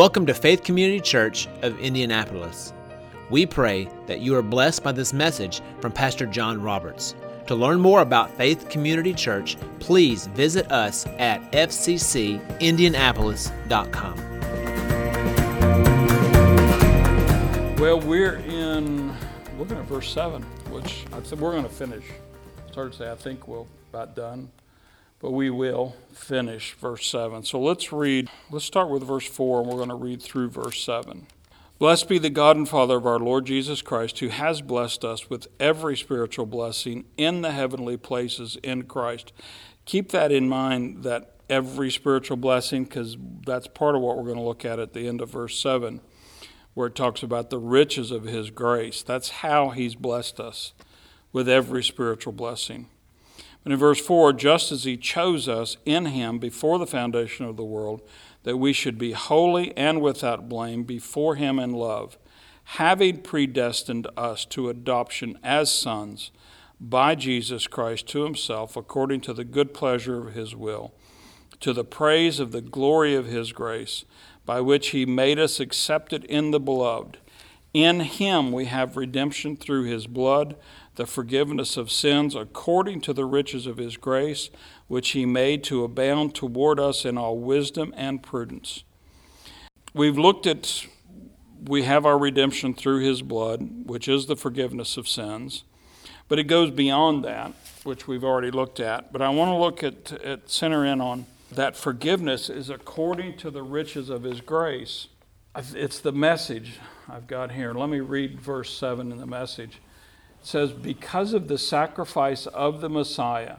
Welcome to Faith Community Church of Indianapolis. We pray that you are blessed by this message from Pastor John Roberts. To learn more about Faith Community Church, please visit us at fccindianapolis.com. Well, we're in we're going to verse seven, which I said we're going to finish. Started to say I think we're about done but we will finish verse 7. So let's read, let's start with verse 4, and we're going to read through verse 7. Blessed be the God and Father of our Lord Jesus Christ, who has blessed us with every spiritual blessing in the heavenly places in Christ. Keep that in mind, that every spiritual blessing, because that's part of what we're going to look at at the end of verse 7, where it talks about the riches of His grace. That's how He's blessed us with every spiritual blessing. But in verse 4, just as he chose us in him before the foundation of the world, that we should be holy and without blame before him in love, having predestined us to adoption as sons by Jesus Christ to himself, according to the good pleasure of his will, to the praise of the glory of his grace, by which he made us accepted in the beloved. In him we have redemption through his blood the forgiveness of sins according to the riches of his grace, which he made to abound toward us in all wisdom and prudence. We've looked at, we have our redemption through his blood, which is the forgiveness of sins, but it goes beyond that, which we've already looked at. But I want to look at, at center in on that forgiveness is according to the riches of his grace. It's the message I've got here. Let me read verse 7 in the message says, Because of the sacrifice of the Messiah,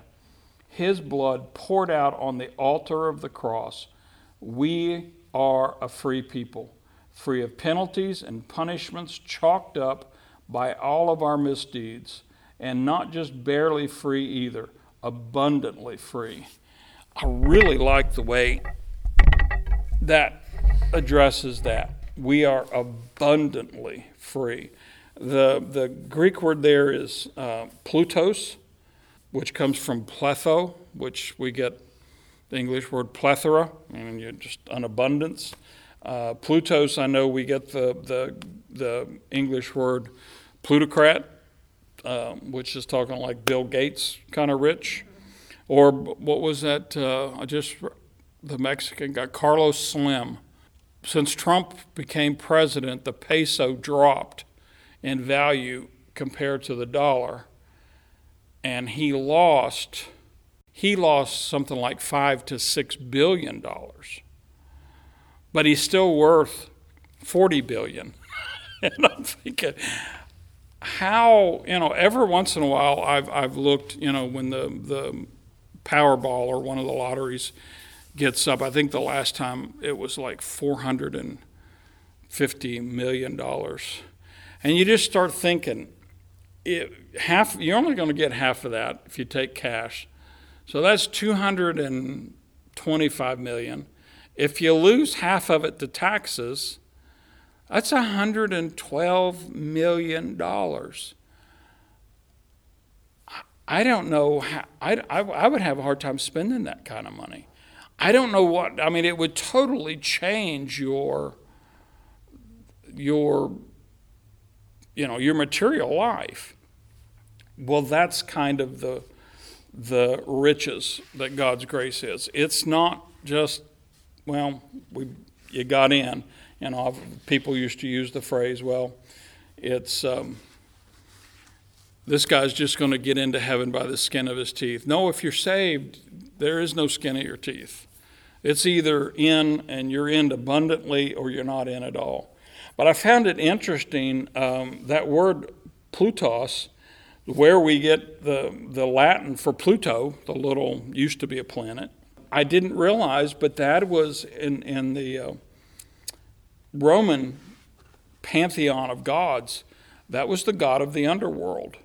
his blood poured out on the altar of the cross, we are a free people, free of penalties and punishments chalked up by all of our misdeeds, and not just barely free either, abundantly free. I really like the way that addresses that. We are abundantly free. The, the Greek word there is uh, plutos, which comes from pletho, which we get the English word plethora, meaning you're just an abundance. Uh, plutos, I know we get the, the, the English word plutocrat, um, which is talking like Bill Gates kind of rich. Or what was that? Uh, I just, the Mexican guy, Carlos Slim. Since Trump became president, the peso dropped in value compared to the dollar. And he lost he lost something like five to six billion dollars. But he's still worth forty billion. and I'm thinking how, you know, every once in a while I've I've looked, you know, when the the Powerball or one of the lotteries gets up. I think the last time it was like four hundred and fifty million dollars and you just start thinking, it, half you're only going to get half of that if you take cash. So that's 225 million. If you lose half of it to taxes, that's 112 million dollars. I don't know how, I, I, I would have a hard time spending that kind of money. I don't know what, I mean, it would totally change your, your you know, your material life. Well, that's kind of the the riches that God's grace is. It's not just well, we you got in. You know, people used to use the phrase, well, it's um, this guy's just going to get into heaven by the skin of his teeth. No, if you're saved, there is no skin of your teeth. It's either in and you're in abundantly or you're not in at all. But I found it interesting um, that word Plutos, where we get the, the Latin for Pluto, the little, used to be a planet. I didn't realize, but that was in, in the uh, Roman pantheon of gods, that was the god of the underworld.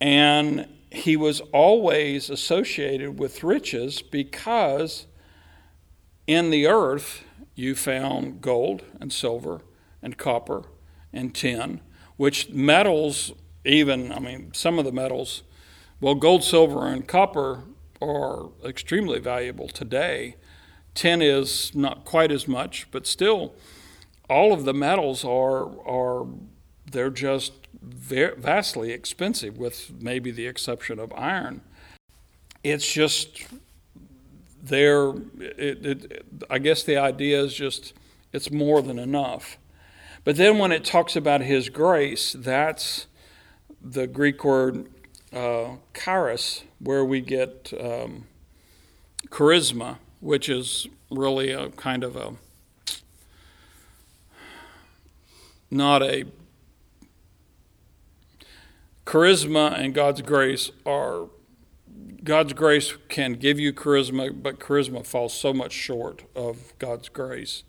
And he was always associated with riches because in the earth you found gold and silver and copper and tin, which metals, even, I mean, some of the metals, well, gold, silver, and copper are extremely valuable today. Tin is not quite as much, but still, all of the metals are are they're just vastly expensive, with maybe the exception of iron. It's just there. It, it, I guess the idea is just it's more than enough. But then when it talks about His grace, that's the Greek word uh, charis, where we get um, charisma, which is really a kind of a not a charisma and God's grace are God's grace can give you charisma, but charisma falls so much short of God's grace.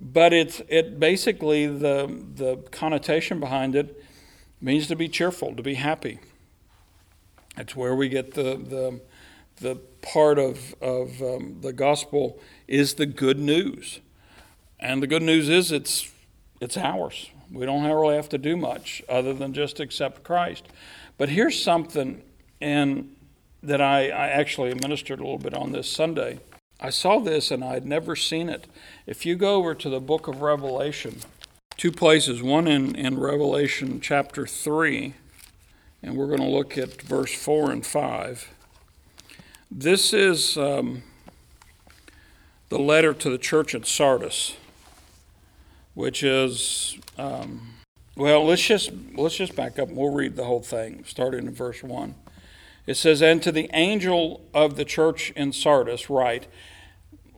But it's it basically the the connotation behind it means to be cheerful, to be happy. That's where we get the the the part of of um, the gospel is the good news, and the good news is it's it's ours. We don't really have to do much other than just accept Christ. But here's something, and that I, I actually ministered a little bit on this Sunday. I saw this and I had never seen it. If you go over to the book of Revelation, two places, one in, in Revelation chapter 3, and we're going to look at verse 4 and 5. This is um, the letter to the church at Sardis which is um, well let's just let's just back up we'll read the whole thing starting in verse 1 it says and to the angel of the church in sardis write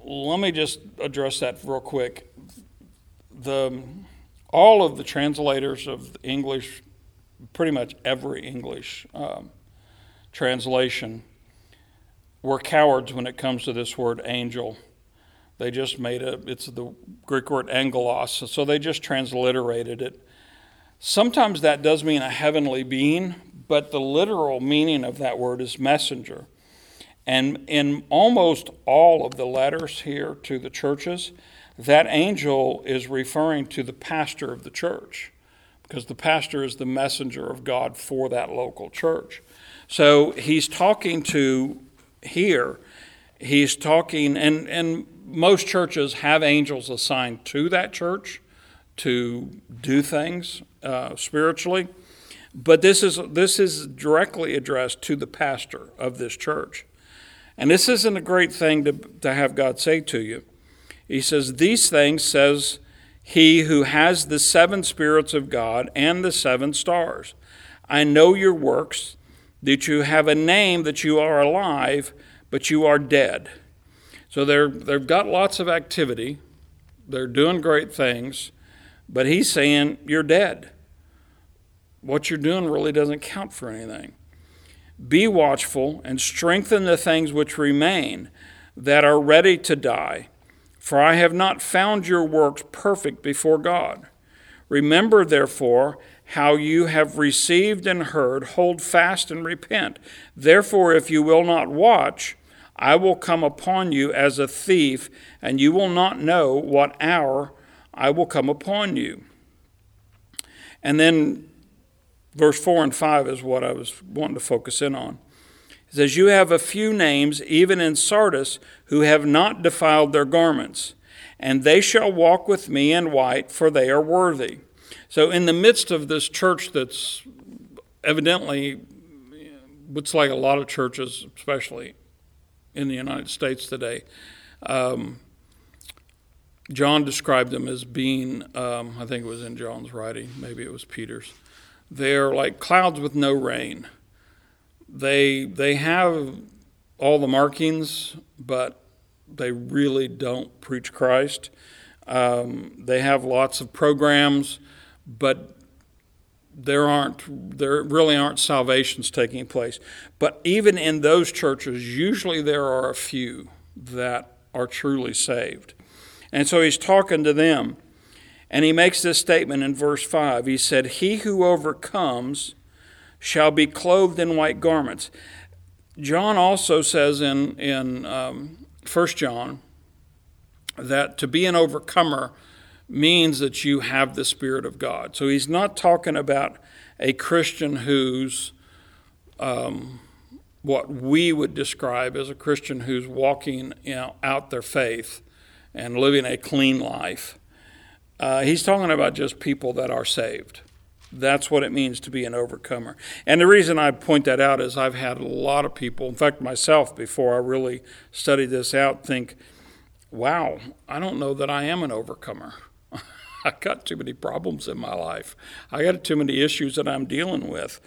let me just address that real quick. The all of the translators of english pretty much every english um, translation were cowards when it comes to this word angel. They just made it, it's the Greek word angelos, so they just transliterated it. Sometimes that does mean a heavenly being, but the literal meaning of that word is messenger. And in almost all of the letters here to the churches, that angel is referring to the pastor of the church because the pastor is the messenger of God for that local church. So he's talking to here, he's talking, and, and most churches have angels assigned to that church to do things uh, spiritually, but this is this is directly addressed to the pastor of this church, and this isn't a great thing to to have God say to you. He says these things says he who has the seven spirits of God and the seven stars. I know your works, that you have a name, that you are alive, but you are dead. So they're, they've got lots of activity, they're doing great things, but he's saying, You're dead. What you're doing really doesn't count for anything. Be watchful and strengthen the things which remain that are ready to die, for I have not found your works perfect before God. Remember, therefore, how you have received and heard, hold fast and repent. Therefore, if you will not watch, I will come upon you as a thief, and you will not know what hour I will come upon you. And then verse 4 and 5 is what I was wanting to focus in on. It says, You have a few names, even in Sardis, who have not defiled their garments, and they shall walk with me in white, for they are worthy. So, in the midst of this church that's evidently, looks like a lot of churches, especially in the United States today. Um, John described them as being, um, I think it was in John's writing, maybe it was Peter's. They're like clouds with no rain. They they have all the markings, but they really don't preach Christ. Um, they have lots of programs, but there aren't there really aren't salvations taking place but even in those churches usually there are a few that are truly saved and so he's talking to them and he makes this statement in verse 5 he said he who overcomes shall be clothed in white garments john also says in in um, 1 john that to be an overcomer means that you have the Spirit of God. So he's not talking about a Christian who's um, what we would describe as a Christian who's walking you know, out their faith and living a clean life. Uh, he's talking about just people that are saved. That's what it means to be an overcomer. And the reason I point that out is I've had a lot of people, in fact, myself, before I really studied this out, think, wow, I don't know that I am an overcomer. I've got too many problems in my life. I got too many issues that I'm dealing with.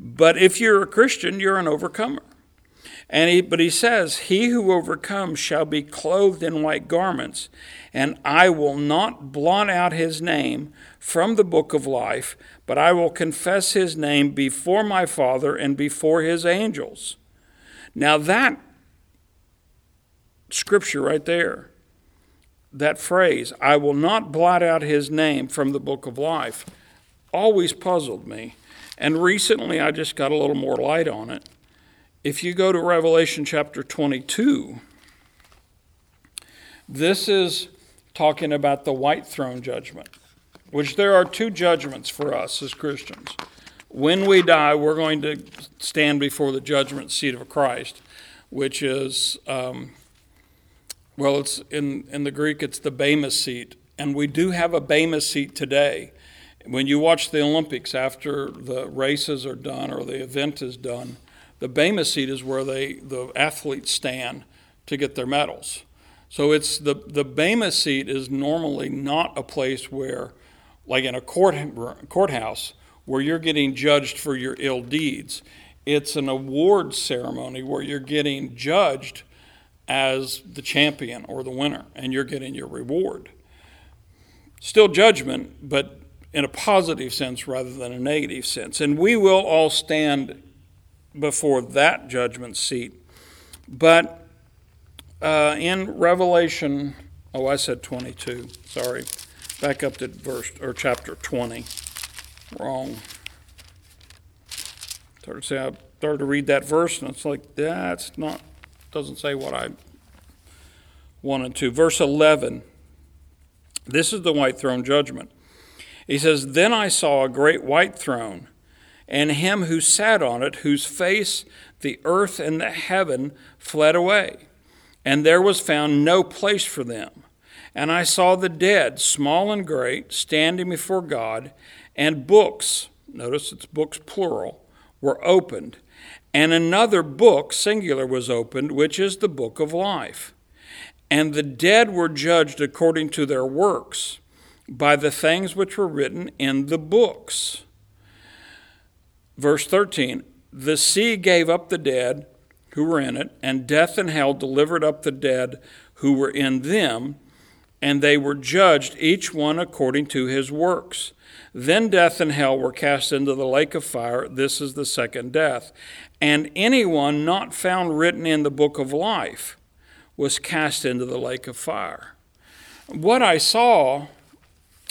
But if you're a Christian, you're an overcomer. And he, but he says, He who overcomes shall be clothed in white garments, and I will not blot out his name from the book of life, but I will confess his name before my Father and before his angels. Now, that scripture right there, that phrase, I will not blot out his name from the book of life, always puzzled me. And recently I just got a little more light on it. If you go to Revelation chapter 22, this is talking about the white throne judgment, which there are two judgments for us as Christians. When we die, we're going to stand before the judgment seat of Christ, which is, um, well, it's in, in the Greek, it's the Bema seat. And we do have a Bema seat today. When you watch the Olympics after the races are done or the event is done, the Bema seat is where they the athletes stand to get their medals. So it's the the Bema seat is normally not a place where, like in a court courthouse, where you're getting judged for your ill deeds. It's an award ceremony where you're getting judged as the champion or the winner, and you're getting your reward. Still judgment, but in a positive sense rather than a negative sense. And we will all stand before that judgment seat. But uh, in Revelation, oh, I said 22, sorry. Back up to verse or chapter 20. Wrong. Started to say I started to read that verse, and it's like that's not doesn't say what I wanted to. Verse 11. This is the white throne judgment. He says, Then I saw a great white throne, and him who sat on it, whose face the earth and the heaven fled away, and there was found no place for them. And I saw the dead, small and great, standing before God, and books, notice it's books plural, were opened. And another book, singular, was opened, which is the book of life. And the dead were judged according to their works by the things which were written in the books. Verse 13 The sea gave up the dead who were in it, and death and hell delivered up the dead who were in them, and they were judged, each one according to his works. Then death and hell were cast into the lake of fire. This is the second death. And anyone not found written in the book of life was cast into the lake of fire. What I saw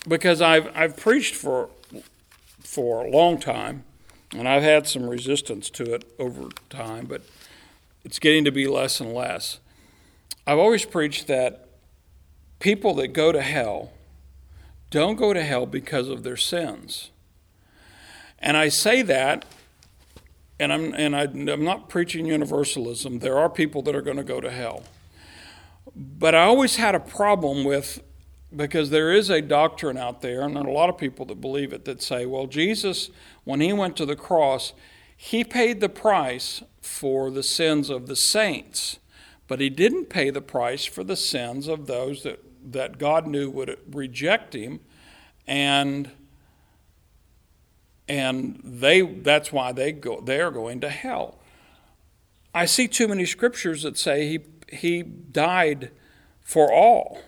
because I've I've preached for for a long time, and I've had some resistance to it over time, but it's getting to be less and less. I've always preached that people that go to hell don't go to hell because of their sins. And I say that, and I'm, and I, I'm not preaching universalism. There are people that are going to go to hell. But I always had a problem with because there is a doctrine out there, and a lot of people that believe it, that say, well, Jesus, when he went to the cross, he paid the price for the sins of the saints, but he didn't pay the price for the sins of those that, that God knew would reject him, and and they that's why they go they are going to hell. I see too many scriptures that say he he died for all.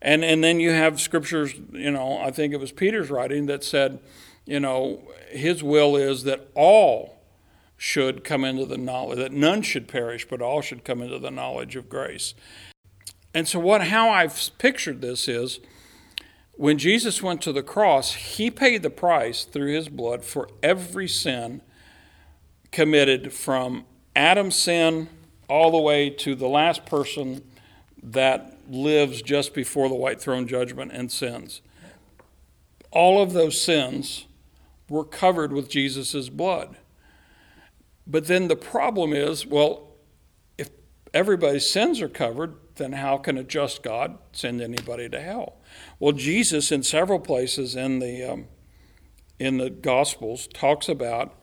And, and then you have scriptures, you know, I think it was Peter's writing that said, you know, his will is that all should come into the knowledge, that none should perish, but all should come into the knowledge of grace. And so, what, how I've pictured this is when Jesus went to the cross, he paid the price through his blood for every sin committed from Adam's sin all the way to the last person that lives just before the white throne judgment and sins. All of those sins were covered with Jesus' blood. But then the problem is well, if everybody's sins are covered, then how can a just God send anybody to hell? Well, Jesus, in several places in the um, in the Gospels, talks about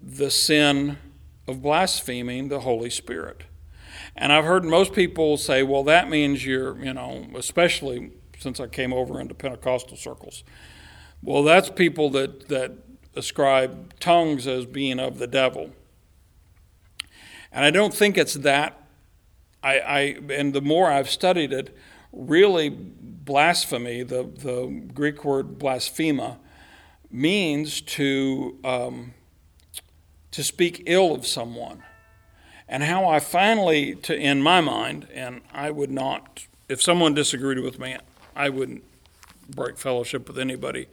the sin of blaspheming the Holy Spirit. And I've heard most people say, well, that means you're, you know, especially since I came over into Pentecostal circles. Well, that's people that, that ascribe tongues as being of the devil. And I don't think it's that. I, I and the more I've studied it, really blasphemy, the, the Greek word blasphema, means to um, to speak ill of someone. And how I finally, to in my mind, and I would not, if someone disagreed with me, I wouldn't break fellowship with anybody.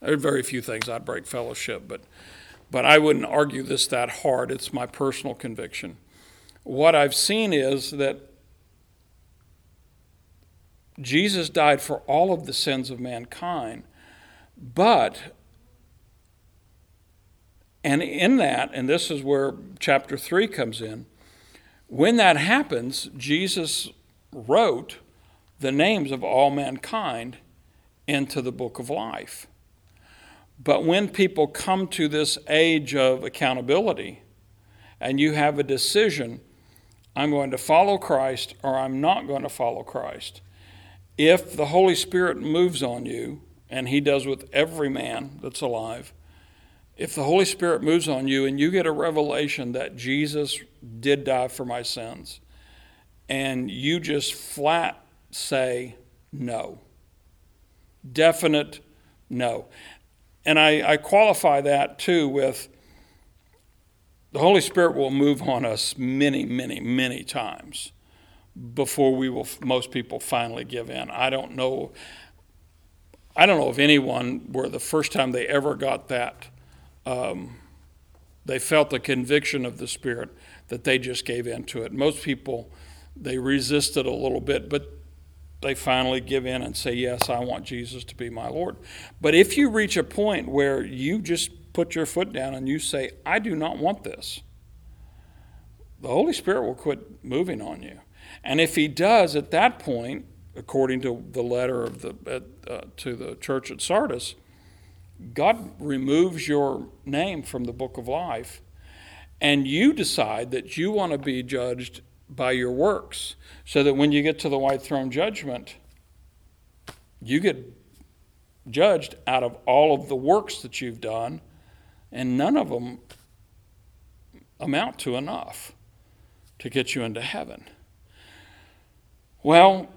There are very few things I'd break fellowship, but but I wouldn't argue this that hard. It's my personal conviction. What I've seen is that Jesus died for all of the sins of mankind, but and in that, and this is where chapter 3 comes in, when that happens, Jesus wrote the names of all mankind into the book of life. But when people come to this age of accountability and you have a decision, I'm going to follow Christ or I'm not going to follow Christ, if the Holy Spirit moves on you, and He does with every man that's alive, if the Holy Spirit moves on you and you get a revelation that Jesus did die for my sins, and you just flat say no, definite no. And I, I qualify that too with the Holy Spirit will move on us many, many, many times before we will, most people finally give in. I don't know. I don't know if anyone where the first time they ever got that um, they felt the conviction of the Spirit that they just gave in to it. Most people, they resisted a little bit, but they finally give in and say, Yes, I want Jesus to be my Lord. But if you reach a point where you just put your foot down and you say, I do not want this, the Holy Spirit will quit moving on you. And if He does at that point, according to the letter of the, uh, to the church at Sardis, God removes your name from the book of life, and you decide that you want to be judged by your works, so that when you get to the white throne judgment, you get judged out of all of the works that you've done, and none of them amount to enough to get you into heaven. Well,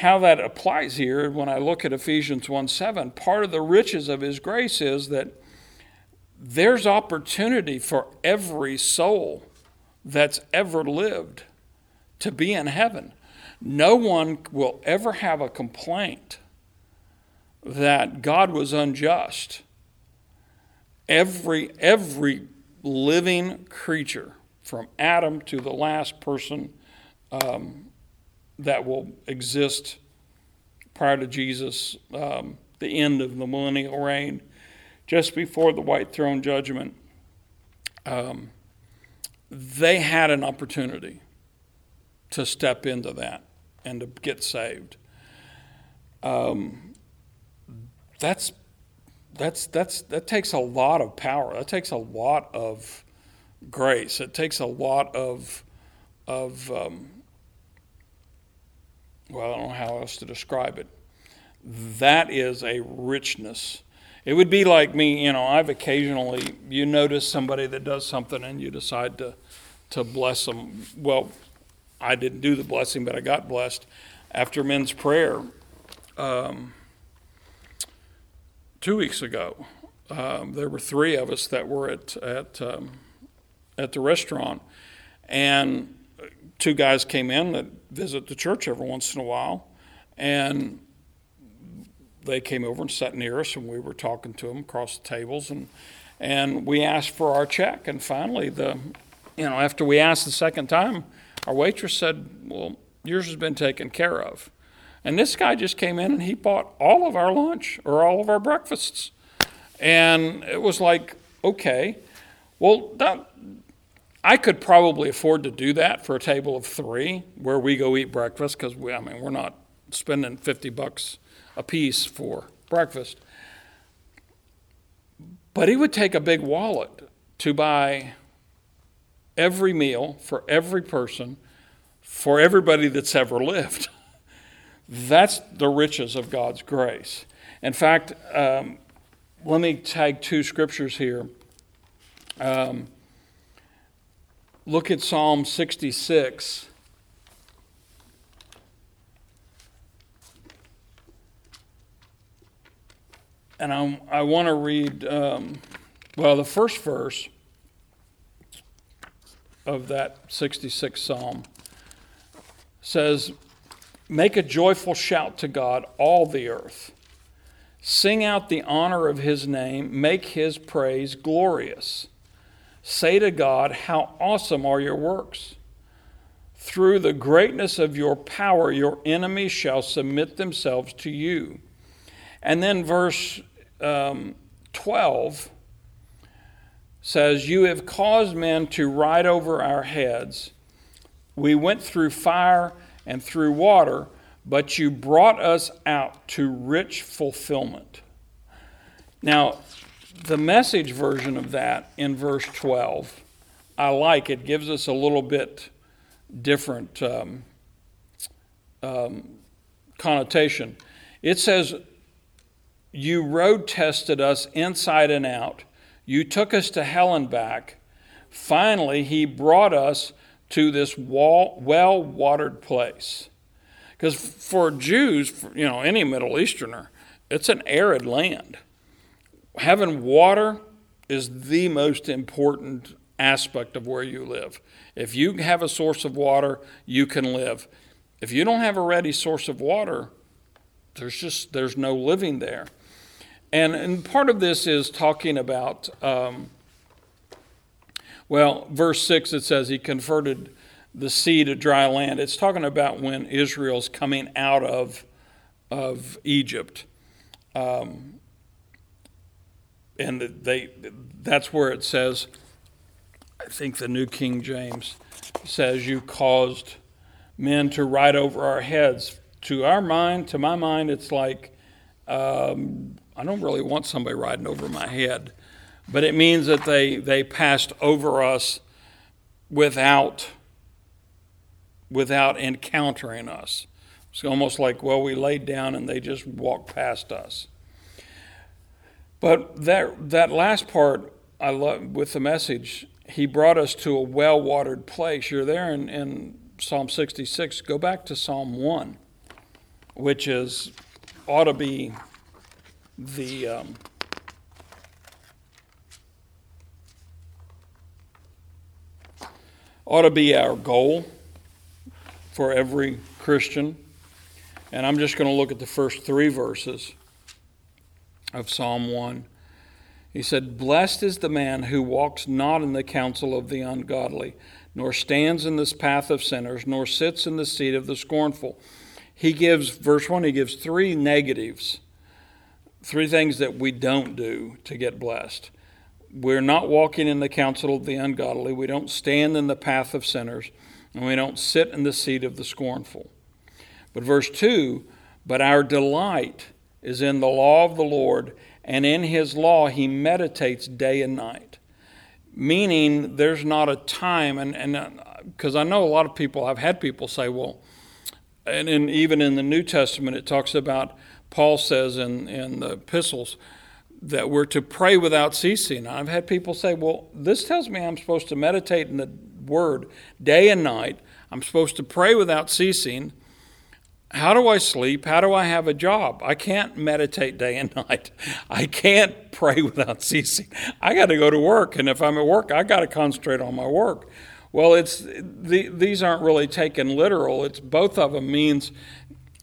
how that applies here, when I look at Ephesians 1 7, part of the riches of His grace is that there's opportunity for every soul that's ever lived to be in heaven. No one will ever have a complaint that God was unjust. Every, every living creature, from Adam to the last person um, that will exist prior to Jesus, um, the end of the millennial reign, just before the white throne judgment, um, they had an opportunity to step into that and to get saved. Um, that's that's that's that takes a lot of power. That takes a lot of grace. It takes a lot of of um, well, I don't know how else to describe it. That is a richness. It would be like me, you know, I've occasionally, you notice somebody that does something and you decide to, to bless them. Well, I didn't do the blessing, but I got blessed after men's prayer um, two weeks ago. Um, there were three of us that were at, at, um, at the restaurant, and two guys came in that visit the church every once in a while, and they came over and sat near us, and we were talking to them across the tables, and and we asked for our check, and finally the, you know, after we asked the second time, our waitress said, "Well, yours has been taken care of," and this guy just came in and he bought all of our lunch or all of our breakfasts, and it was like, okay, well that I could probably afford to do that for a table of three where we go eat breakfast because we, I mean, we're not spending 50 bucks a piece for breakfast. But he would take a big wallet to buy every meal for every person for everybody that's ever lived. That's the riches of God's grace. In fact, um, let me tag two scriptures here. Um, look at Psalm 66. And I'm, i want to read, um, well, the first verse of that 66th Psalm says, Make a joyful shout to God, all the earth. Sing out the honor of his name, make his praise glorious. Say to God, How awesome are your works! Through the greatness of your power, your enemies shall submit themselves to you. And then verse um, 12 says, You have caused men to ride over our heads. We went through fire and through water but you brought us out to rich fulfillment. Now, the message version of that in verse 12, I like. It gives us a little bit different um, um, connotation. It says, You road tested us inside and out. You took us to hell and back. Finally, He brought us to this well watered place. Because for Jews, you know, any Middle Easterner, it's an arid land. Having water is the most important aspect of where you live. If you have a source of water, you can live. If you don't have a ready source of water, there's just there's no living there. And, and part of this is talking about, um, well, verse 6 it says, He converted the sea to dry land. It's talking about when Israel's coming out of, of Egypt. Um, and they, that's where it says, I think the New King James says, You caused men to ride over our heads. To our mind, to my mind, it's like, um, I don't really want somebody riding over my head. But it means that they, they passed over us without without encountering us. It's almost like, well, we laid down and they just walked past us. But that, that last part, I love with the message, he brought us to a well watered place. You're there in, in Psalm 66. Go back to Psalm 1, which is ought to be the. Um, ought to be our goal for every Christian. And I'm just going to look at the first three verses of Psalm 1. He said, Blessed is the man who walks not in the counsel of the ungodly, nor stands in this path of sinners, nor sits in the seat of the scornful. He gives, verse 1, he gives three negatives, three things that we don't do to get blessed. We're not walking in the counsel of the ungodly, we don't stand in the path of sinners and we don't sit in the seat of the scornful. But verse 2 But our delight is in the law of the Lord, and in his law he meditates day and night. Meaning, there's not a time, and because uh, I know a lot of people, I've had people say, well, and in, even in the New Testament, it talks about, Paul says in, in the epistles, that we're to pray without ceasing. I've had people say, well, this tells me I'm supposed to meditate in the word day and night. I'm supposed to pray without ceasing. How do I sleep? How do I have a job? I can't meditate day and night. I can't pray without ceasing. I got to go to work, and if I'm at work, I got to concentrate on my work. Well, it's the, these aren't really taken literal. It's both of them means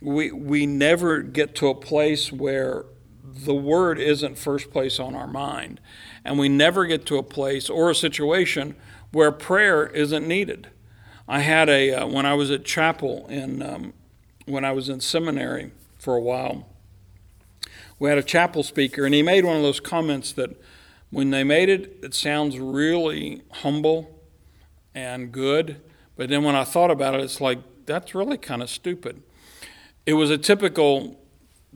we we never get to a place where the word isn't first place on our mind, and we never get to a place or a situation where prayer isn't needed. I had a, uh, when I was at chapel in, um, when I was in seminary for a while, we had a chapel speaker, and he made one of those comments that when they made it, it sounds really humble and good. But then when I thought about it, it's like, that's really kind of stupid. It was a typical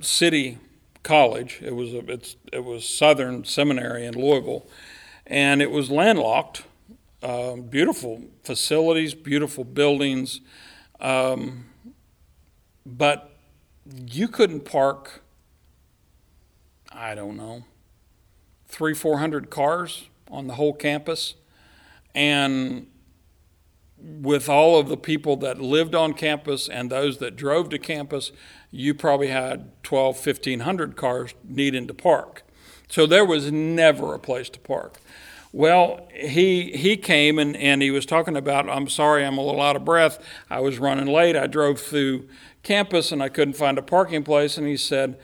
city college. It was a, it's, it was Southern Seminary in Louisville, and it was landlocked. Um, beautiful facilities, beautiful buildings, um, but you couldn't park. I don't know, three, four hundred cars on the whole campus, and with all of the people that lived on campus and those that drove to campus, you probably had 12, 1500 cars needing to park. So there was never a place to park. Well, he he came and, and he was talking about, I'm sorry, I'm a little out of breath. I was running late. I drove through campus and I couldn't find a parking place. And he said,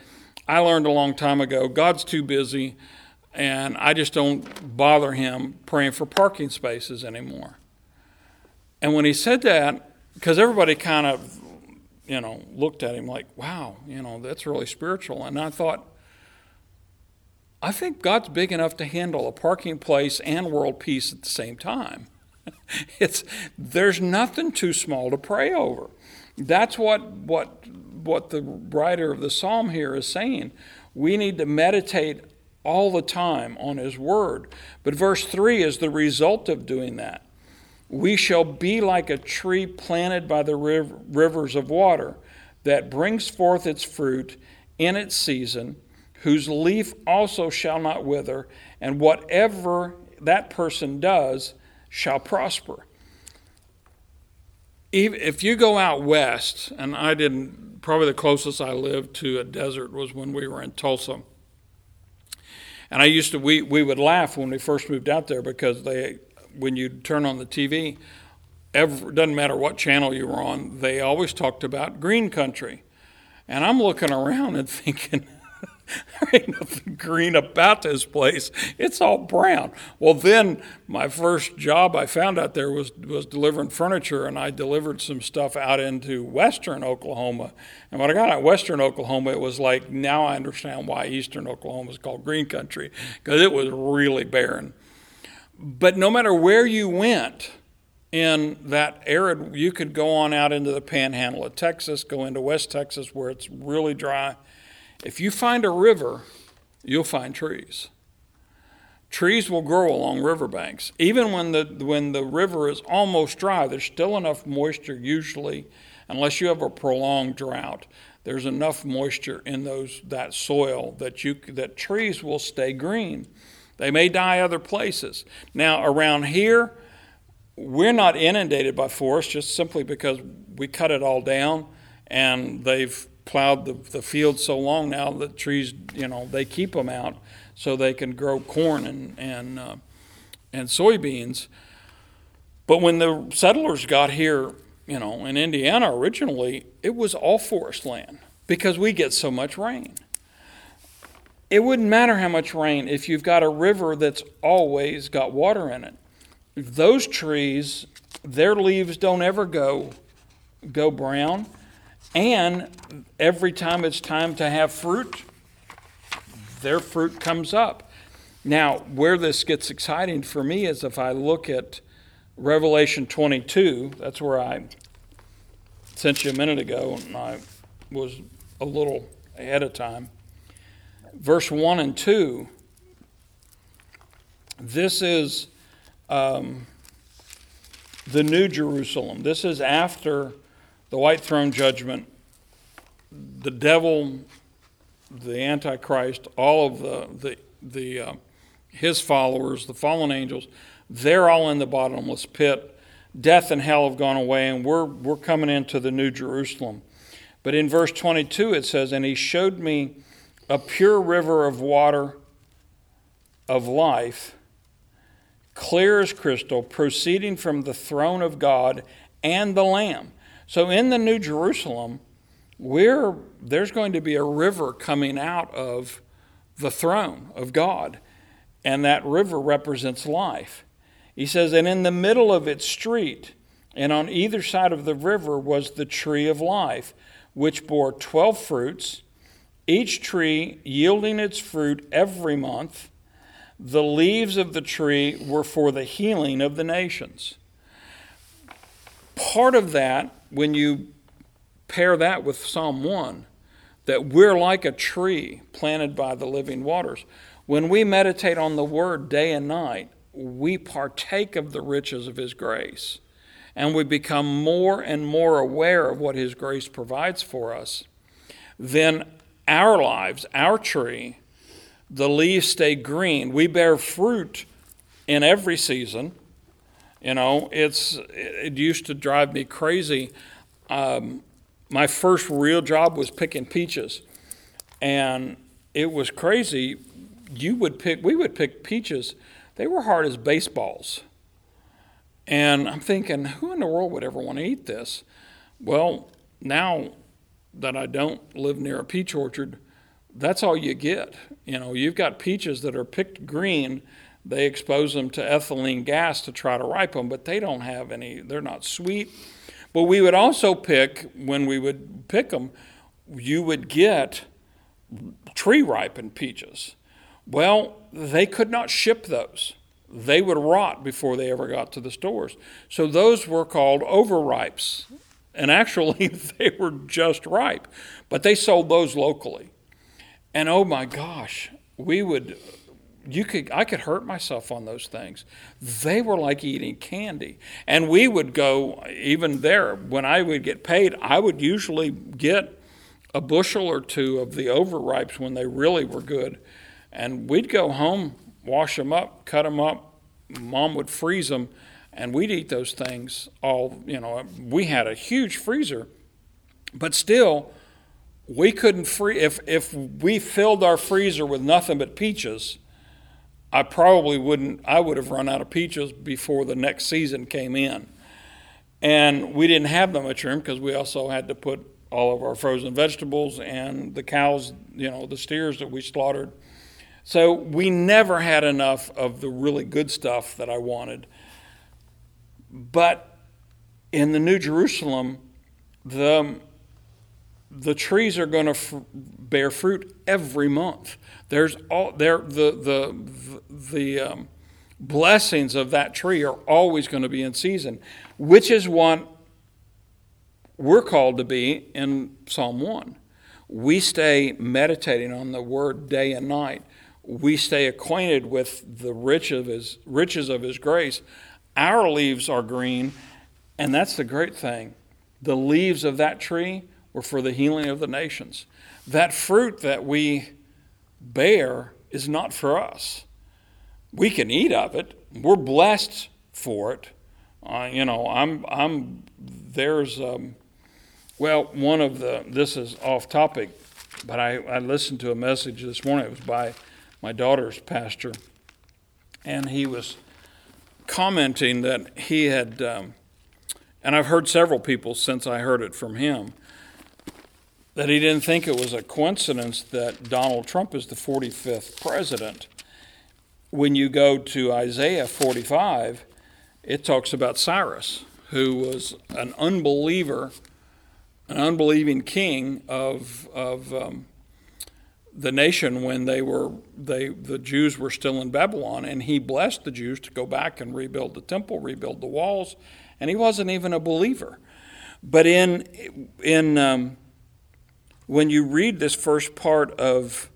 I learned a long time ago, God's too busy, and I just don't bother him praying for parking spaces anymore. And when he said that, because everybody kind of, you know, looked at him like, wow, you know, that's really spiritual. And I thought, I think God's big enough to handle a parking place and world peace at the same time. it's there's nothing too small to pray over. That's what what what the writer of the psalm here is saying. We need to meditate all the time on his word. But verse 3 is the result of doing that. We shall be like a tree planted by the rivers of water that brings forth its fruit in its season, whose leaf also shall not wither, and whatever that person does shall prosper. If you go out west, and I didn't, probably the closest I lived to a desert was when we were in Tulsa. And I used to, we, we would laugh when we first moved out there because they, when you turn on the TV, every, doesn't matter what channel you were on, they always talked about green country. And I'm looking around and thinking, there ain't nothing green about this place. It's all brown. Well, then my first job I found out there was was delivering furniture, and I delivered some stuff out into western Oklahoma. And when I got out western Oklahoma, it was like now I understand why eastern Oklahoma is called green country because it was really barren. But no matter where you went in that arid, you could go on out into the panhandle of Texas, go into West Texas where it's really dry. If you find a river, you'll find trees. Trees will grow along riverbanks. Even when the, when the river is almost dry, there's still enough moisture, usually, unless you have a prolonged drought. There's enough moisture in those that soil that you that trees will stay green. They may die other places. Now, around here, we're not inundated by forest just simply because we cut it all down and they've plowed the, the field so long now that trees, you know, they keep them out so they can grow corn and, and, uh, and soybeans. But when the settlers got here, you know, in Indiana originally, it was all forest land because we get so much rain. It wouldn't matter how much rain if you've got a river that's always got water in it. Those trees, their leaves don't ever go go brown, and every time it's time to have fruit, their fruit comes up. Now, where this gets exciting for me is if I look at Revelation 22, that's where I sent you a minute ago, and I was a little ahead of time verse 1 and 2, this is um, the New Jerusalem. This is after the white throne judgment. The devil, the Antichrist, all of the, the, the uh, his followers, the fallen angels, they're all in the bottomless pit. Death and hell have gone away, and we're, we're coming into the New Jerusalem. But in verse 22, it says, And he showed me a pure river of water of life, clear as crystal, proceeding from the throne of God and the Lamb. So in the New Jerusalem, we're, there's going to be a river coming out of the throne of God, and that river represents life. He says, and in the middle of its street, and on either side of the river was the tree of life, which bore twelve fruits each tree yielding its fruit every month. The leaves of the tree were for the healing of the nations. part of that, when you pair that with Psalm 1, that we're like a tree planted by the living waters. When we meditate on the word day and night, we partake of the riches of His grace and we become more and more aware of what His grace provides for us. Then our lives, our tree, the leaves stay green. We bear fruit in every season. You know, it's it used to drive me crazy. Um, my first real job was picking peaches, and it was crazy. You would pick, we would pick peaches. They were hard as baseballs, and I'm thinking, who in the world would ever want to eat this? Well, now that I don't live near a peach orchard, that's all you get. You know, you've got peaches that are picked green. They expose them to ethylene gas to try to ripen, them, but they don't have any, they're not sweet. But we would also pick, when we would pick them, you would get tree ripened peaches. Well, they could not ship those. They would rot before they ever got to the stores. So those were called overripes. And actually, they were just ripe. But they sold those locally. And oh my gosh, we would you could I could hurt myself on those things. They were like eating candy. And we would go even there when I would get paid, I would usually get a bushel or two of the overripes when they really were good. And we'd go home, wash them up, cut them up. Mom would freeze them, and we'd eat those things all, you know, we had a huge freezer. But still, we couldn't free if if we filled our freezer with nothing but peaches i probably wouldn't i would have run out of peaches before the next season came in and we didn't have that much room because we also had to put all of our frozen vegetables and the cows you know the steers that we slaughtered so we never had enough of the really good stuff that i wanted but in the new jerusalem the the trees are going to f- bear fruit every month. There's all there the the the um, blessings of that tree are always going to be in season, which is what we're called to be in Psalm one. We stay meditating on the word day and night. We stay acquainted with the rich of his, riches of his grace. Our leaves are green, and that's the great thing. The leaves of that tree were for the healing of the nations. That fruit that we bear is not for us. We can eat of it. We're blessed for it. Uh, you know, I'm, I'm, there's, um, well, one of the, this is off topic, but I, I listened to a message this morning. It was by my daughter's pastor, and he was commenting that he had, um, and I've heard several people since I heard it from him, that he didn't think it was a coincidence that Donald Trump is the 45th president. When you go to Isaiah 45, it talks about Cyrus, who was an unbeliever, an unbelieving king of, of um, the nation when they were they the Jews were still in Babylon, and he blessed the Jews to go back and rebuild the temple, rebuild the walls, and he wasn't even a believer. But in in um, when you read this first part of,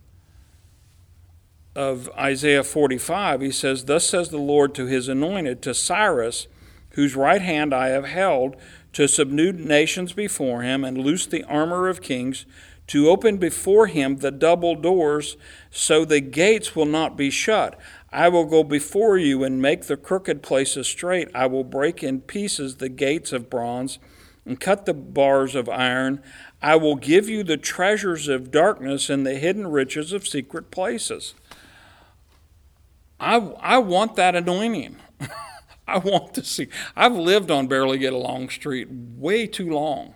of Isaiah 45, he says, Thus says the Lord to his anointed, to Cyrus, whose right hand I have held, to subdue nations before him and loose the armor of kings, to open before him the double doors, so the gates will not be shut. I will go before you and make the crooked places straight. I will break in pieces the gates of bronze and cut the bars of iron. I will give you the treasures of darkness and the hidden riches of secret places. I, I want that anointing. I want to see. I've lived on Barely Get Along Street way too long.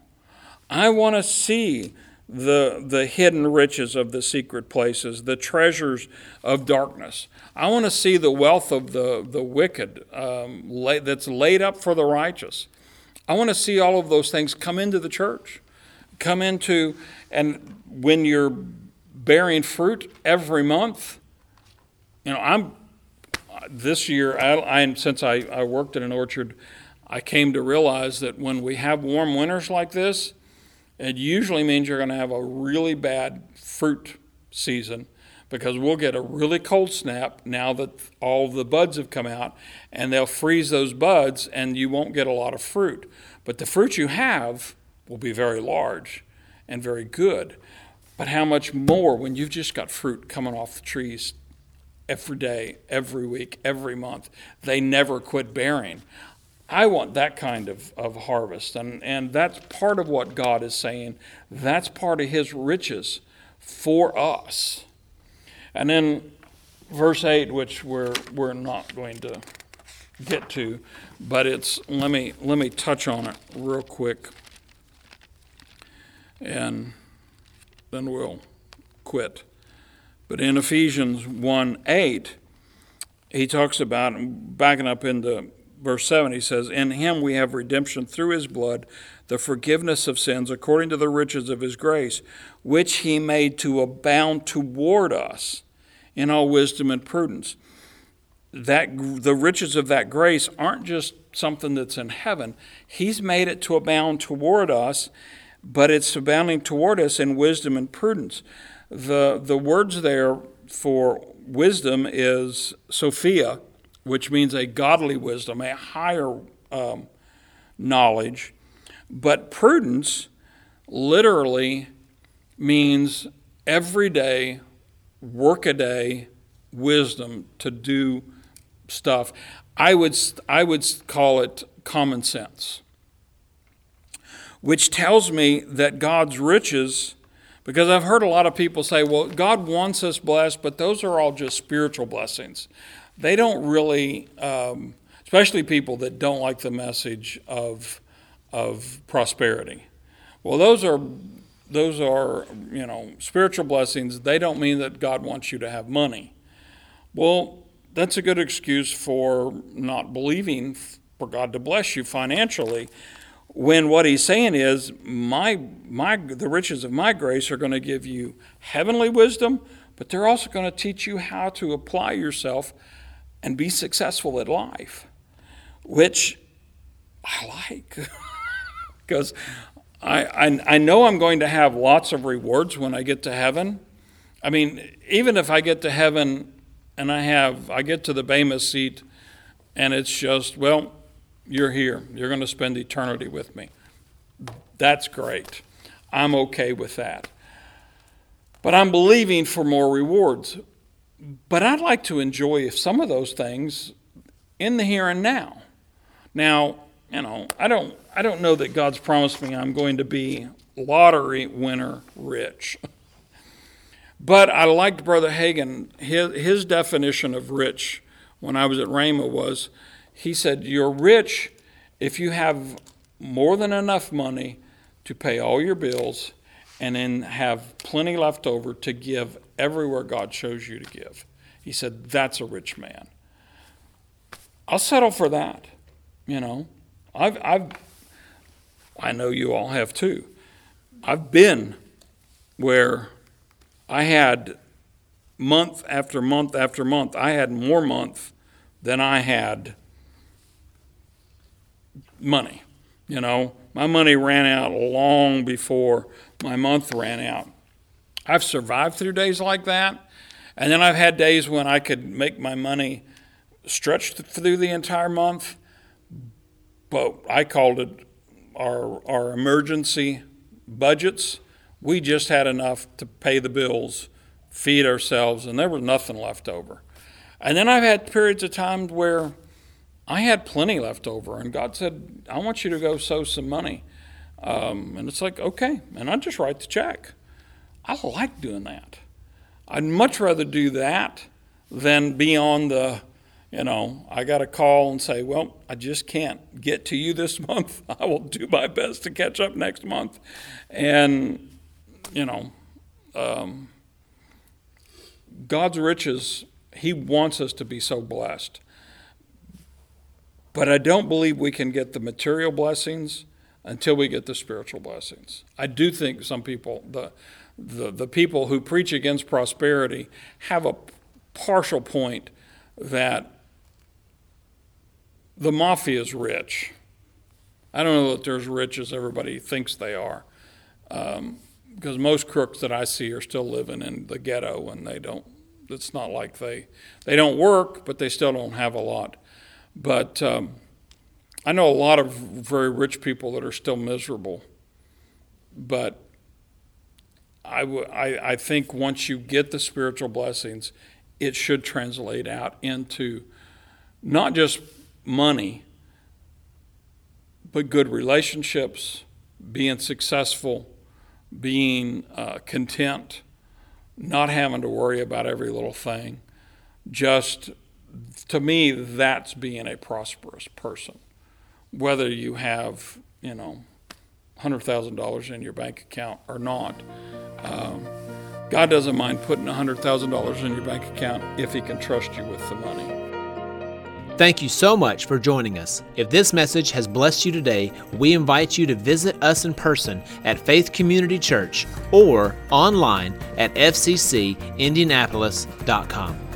I want to see the, the hidden riches of the secret places, the treasures of darkness. I want to see the wealth of the, the wicked um, lay, that's laid up for the righteous. I want to see all of those things come into the church come into, and when you're bearing fruit every month, you know, I'm this year, I, I since I, I worked in an orchard, I came to realize that when we have warm winters like this, it usually means you're going to have a really bad fruit season because we'll get a really cold snap now that all the buds have come out and they'll freeze those buds and you won't get a lot of fruit. But the fruit you have will be very large and very good. But how much more when you've just got fruit coming off the trees every day, every week, every month? They never quit bearing. I want that kind of, of harvest. And, and that's part of what God is saying. That's part of His riches for us. And then verse 8, which we're, we're not going to get to, but it's let me let me touch on it real quick and then we'll quit. But in Ephesians 1 8, he talks about, backing up into verse 7, he says, In him we have redemption through his blood, the forgiveness of sins according to the riches of his grace, which he made to abound toward us in all wisdom and prudence. That the riches of that grace aren't just something that's in heaven. He's made it to abound toward us, but it's abounding toward us in wisdom and prudence. The the words there for wisdom is Sophia, which means a godly wisdom, a higher um, knowledge. But prudence literally means everyday, workaday wisdom to do stuff. I would, I would call it common sense, which tells me that God's riches, because I've heard a lot of people say, well, God wants us blessed, but those are all just spiritual blessings. They don't really, um, especially people that don't like the message of of prosperity. Well, those are those are you know spiritual blessings. They don't mean that God wants you to have money. Well, that's a good excuse for not believing for God to bless you financially. When what he's saying is, my my the riches of my grace are going to give you heavenly wisdom, but they're also going to teach you how to apply yourself and be successful at life, which I like. because I, I, I know I'm going to have lots of rewards when I get to heaven. I mean, even if I get to heaven and I have I get to the Bema seat and it's just, well, you're here. You're going to spend eternity with me. That's great. I'm okay with that. But I'm believing for more rewards. But I'd like to enjoy some of those things in the here and now. Now, you know, I don't I don't know that God's promised me I'm going to be lottery winner rich. but I liked Brother Hagin. His, his definition of rich when I was at Rhema was he said, You're rich if you have more than enough money to pay all your bills and then have plenty left over to give everywhere God shows you to give. He said, That's a rich man. I'll settle for that, you know. I've, I've, I know you all have too. I've been where I had month after month after month, I had more month than I had money. You know, my money ran out long before my month ran out. I've survived through days like that. And then I've had days when I could make my money stretched through the entire month but I called it our, our emergency budgets. We just had enough to pay the bills, feed ourselves, and there was nothing left over. And then I've had periods of time where I had plenty left over, and God said, I want you to go sow some money. Um, and it's like, okay. And I just write the check. I like doing that. I'd much rather do that than be on the you know, I got a call and say, well, I just can't get to you this month. I will do my best to catch up next month. And, you know, um, God's riches, He wants us to be so blessed. But I don't believe we can get the material blessings until we get the spiritual blessings. I do think some people, the, the, the people who preach against prosperity, have a partial point that the mafia is rich. I don't know that they're as rich as everybody thinks they are. Um, because most crooks that I see are still living in the ghetto and they don't it's not like they they don't work but they still don't have a lot but um, I know a lot of very rich people that are still miserable but I, w- I, I think once you get the spiritual blessings it should translate out into not just money but good relationships being successful being uh, content, not having to worry about every little thing. Just to me, that's being a prosperous person. Whether you have, you know, $100,000 in your bank account or not, um, God doesn't mind putting $100,000 in your bank account if He can trust you with the money. Thank you so much for joining us. If this message has blessed you today, we invite you to visit us in person at Faith Community Church or online at fccindianapolis.com.